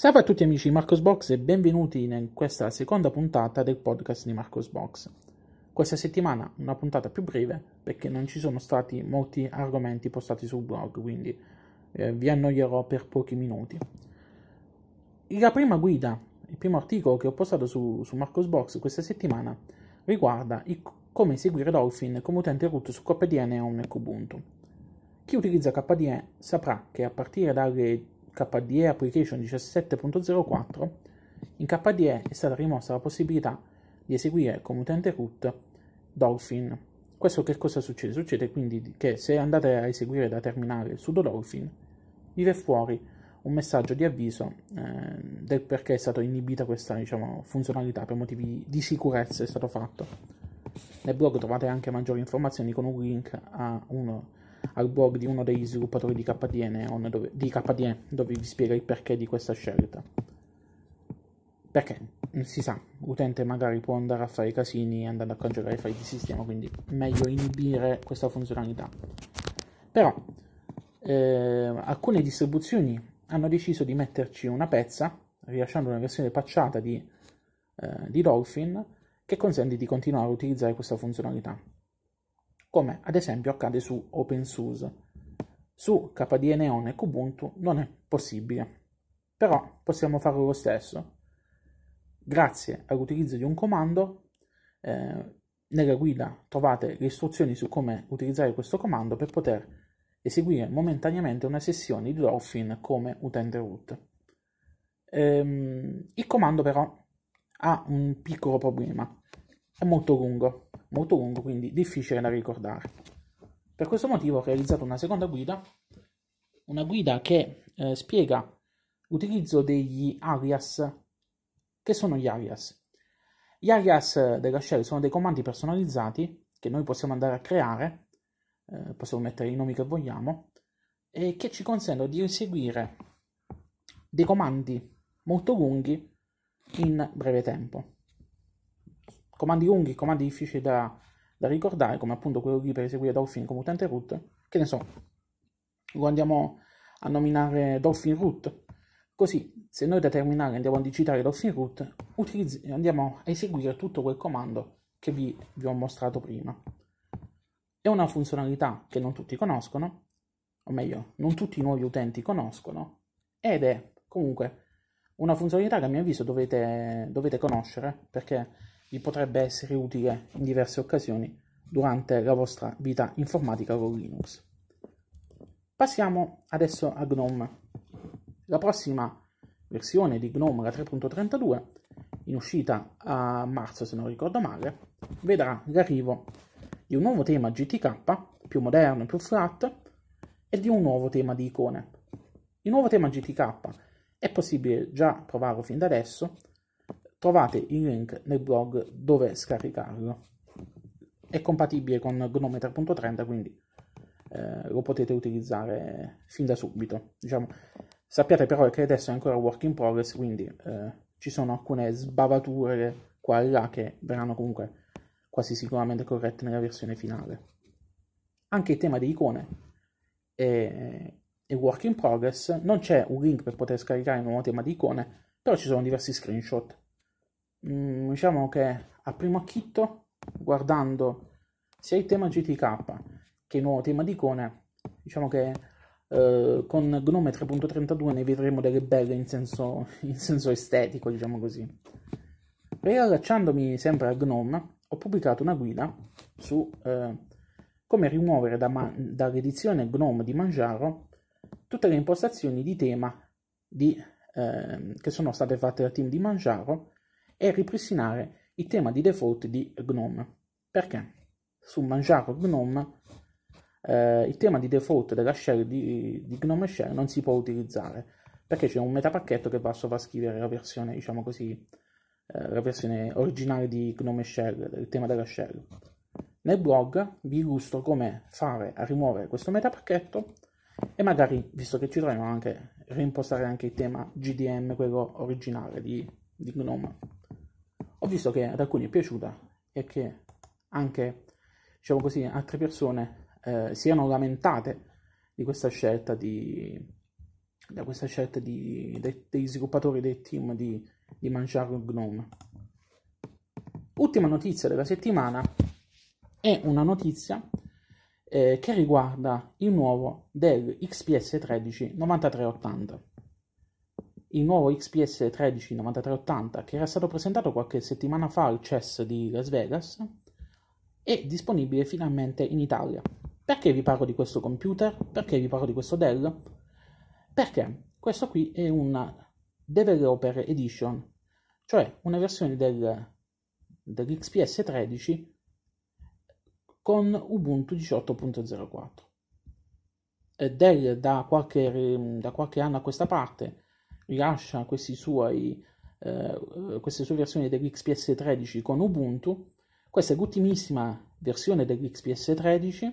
Salve a tutti amici di Marcosbox e benvenuti in questa seconda puntata del podcast di Marcosbox. Questa settimana una puntata più breve perché non ci sono stati molti argomenti postati sul blog, quindi eh, vi annoierò per pochi minuti. La prima guida, il primo articolo che ho postato su, su Marcosbox questa settimana riguarda il, come eseguire Dolphin come utente root su KDE Neon e Kubuntu. Chi utilizza KDE saprà che a partire dalle KDE Application 17.04, in KDE è stata rimossa la possibilità di eseguire come utente root Dolphin. Questo che cosa succede? Succede quindi che se andate a eseguire da terminale sudo Dolphin, vive fuori un messaggio di avviso eh, del perché è stata inibita questa diciamo, funzionalità per motivi di sicurezza è stato fatto. Nel blog trovate anche maggiori informazioni con un link a uno al blog di uno degli sviluppatori di KDE, dove, di KDE dove vi spiega il perché di questa scelta. Perché si sa, l'utente magari può andare a fare casini andando a cancellare i file di sistema, quindi meglio inibire questa funzionalità. Però eh, alcune distribuzioni hanno deciso di metterci una pezza, rilasciando una versione patchata di, eh, di Dolphin, che consente di continuare a utilizzare questa funzionalità come ad esempio accade su OpenSUSE. Su KDE Neon e Kubuntu non è possibile, però possiamo farlo lo stesso. Grazie all'utilizzo di un comando, eh, nella guida trovate le istruzioni su come utilizzare questo comando per poter eseguire momentaneamente una sessione di Dolphin come utente root. Ehm, il comando però ha un piccolo problema, è molto lungo molto lungo, quindi difficile da ricordare. Per questo motivo ho realizzato una seconda guida, una guida che eh, spiega l'utilizzo degli alias. Che sono gli alias? Gli alias della shell sono dei comandi personalizzati che noi possiamo andare a creare, eh, possiamo mettere i nomi che vogliamo, e che ci consentono di eseguire dei comandi molto lunghi in breve tempo comandi lunghi, comandi difficili da, da ricordare, come appunto quello lì per eseguire Dolphin come utente root, che ne so, lo andiamo a nominare Dolphin root, così se noi da terminale andiamo a digitare Dolphin root, utilizz- andiamo a eseguire tutto quel comando che vi, vi ho mostrato prima. È una funzionalità che non tutti conoscono, o meglio, non tutti i nuovi utenti conoscono, ed è comunque una funzionalità che a mio avviso dovete, dovete conoscere, perché vi potrebbe essere utile in diverse occasioni durante la vostra vita informatica con Linux. Passiamo adesso a GNOME. La prossima versione di GNOME, la 3.32, in uscita a marzo se non ricordo male, vedrà l'arrivo di un nuovo tema GTK, più moderno, più flat, e di un nuovo tema di icone. Il nuovo tema GTK è possibile già provarlo fin da adesso, Trovate il link nel blog dove scaricarlo. È compatibile con Gnome 3.30, quindi eh, lo potete utilizzare fin da subito. Diciamo, sappiate però che adesso è ancora work in progress, quindi eh, ci sono alcune sbavature qua e là che verranno comunque quasi sicuramente corrette nella versione finale. Anche il tema di icone è, è work in progress, non c'è un link per poter scaricare il nuovo tema di icone, però ci sono diversi screenshot Mm, diciamo che a primo acchitto, guardando sia il tema GTK che il nuovo tema di icone, diciamo che eh, con Gnome 3.32 ne vedremo delle belle in senso, in senso estetico, diciamo così. Riallacciandomi sempre a Gnome, ho pubblicato una guida su eh, come rimuovere da man- dall'edizione Gnome di Manjaro tutte le impostazioni di tema di, eh, che sono state fatte dal team di Manjaro e ripristinare il tema di default di GNOME. Perché? Su Manjaro GNOME eh, il tema di default della shell di, di GNOME Shell non si può utilizzare perché c'è un metapacchetto che va a sovrascrivere la versione, diciamo così, eh, la versione originale di GNOME Shell, il tema della shell. Nel blog vi illustro come fare a rimuovere questo metapacchetto e magari, visto che ci troviamo, anche reimpostare anche il tema GDM, quello originale di, di GNOME ho visto che ad alcuni è piaciuta e che anche, diciamo così, altre persone eh, si erano lamentate di questa scelta di, da questa scelta di, de, degli sviluppatori del team di, di Manjaro Gnome. Ultima notizia della settimana è una notizia eh, che riguarda il nuovo Dell XPS 13 9380. Il nuovo XPS 13 9380 che era stato presentato qualche settimana fa al CES di Las Vegas è disponibile finalmente in Italia. Perché vi parlo di questo computer? Perché vi parlo di questo Dell? Perché questo qui è una Developer Edition, cioè una versione del, dell'XPS 13 con Ubuntu 18.04. Dell da qualche, da qualche anno a questa parte rilascia suoi, eh, queste sue versioni dell'XPS 13 con Ubuntu. Questa è l'ultimissima versione dell'XPS 13,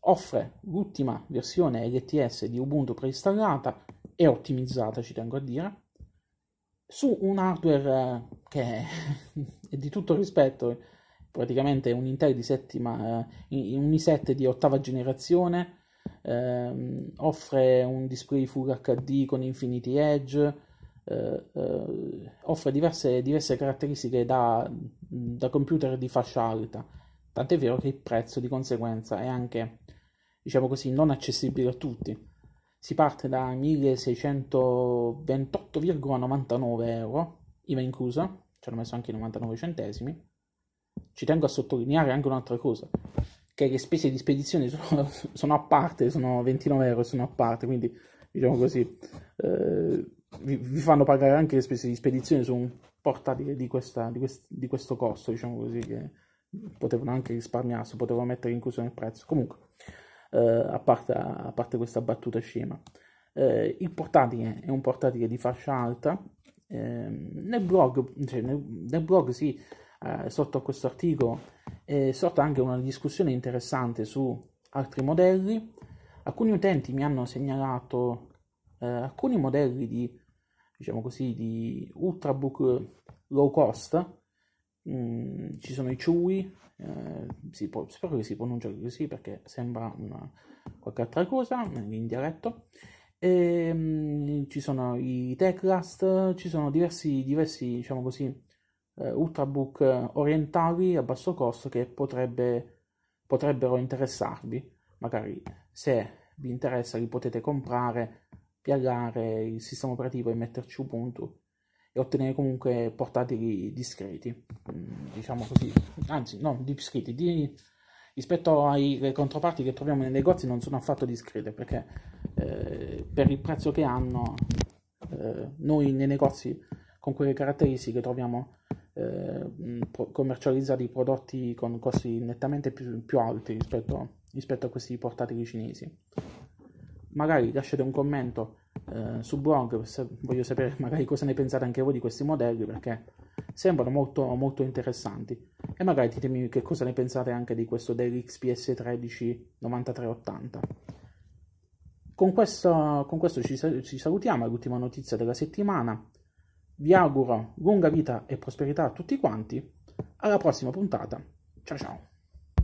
offre l'ultima versione LTS di Ubuntu preinstallata. E ottimizzata, ci tengo a dire, su un hardware eh, che è di tutto rispetto, praticamente un Intel di settima, eh, un i7 di ottava generazione, eh, offre un display Full HD con Infinity Edge, eh, eh, offre diverse, diverse caratteristiche da, da, computer di fascia alta, tant'è vero che il prezzo di conseguenza è anche, diciamo così, non accessibile a tutti. Si parte da 1628,99 euro, IVA inclusa, ci hanno messo anche i 99 centesimi. Ci tengo a sottolineare anche un'altra cosa, che le spese di spedizione sono, sono a parte, sono 29 euro, sono a parte, quindi diciamo così, eh, vi, vi, fanno pagare anche le spese di spedizione su un portatile di, questa, di, quest, di questo costo, diciamo così, che potevano anche risparmiarsi, potevano mettere incluso nel prezzo. Comunque, eh, a, parte, a, parte, questa battuta scema. Eh, il portatile è un portatile di fascia alta. Ehm, nel blog, cioè nel, nel blog sì, eh, sotto a questo articolo è sorta anche una discussione interessante su altri modelli. Alcuni utenti mi hanno segnalato eh, alcuni modelli di, diciamo così, di ultrabook low cost. Mm, ci sono i Chewy, eh, si può, spero che si pronuncia così perché sembra una, qualche altra cosa in dialetto. E, um, ci sono i Techlast, ci sono diversi, diversi diciamo così, eh, ultrabook orientali a basso costo che potrebbe, potrebbero interessarvi. Magari se vi interessa li potete comprare, piaggare il sistema operativo e metterci Ubuntu e ottenere comunque portatili discreti, mm, diciamo così, anzi no, discreti, di, rispetto alle controparti che troviamo nei negozi non sono affatto discrete perché eh, per il prezzo che hanno eh, noi nei negozi con quelle caratteristiche troviamo eh, commercializzati prodotti con costi nettamente più, più alti rispetto, rispetto a questi portatili cinesi. Magari lasciate un commento eh, su blog, se voglio sapere magari cosa ne pensate anche voi di questi modelli perché sembrano molto, molto interessanti. E magari ditemi che cosa ne pensate anche di questo Dell XPS 13 9380 con questo, con questo ci, ci salutiamo, è l'ultima notizia della settimana vi auguro lunga vita e prosperità a tutti quanti. Alla prossima puntata. Ciao ciao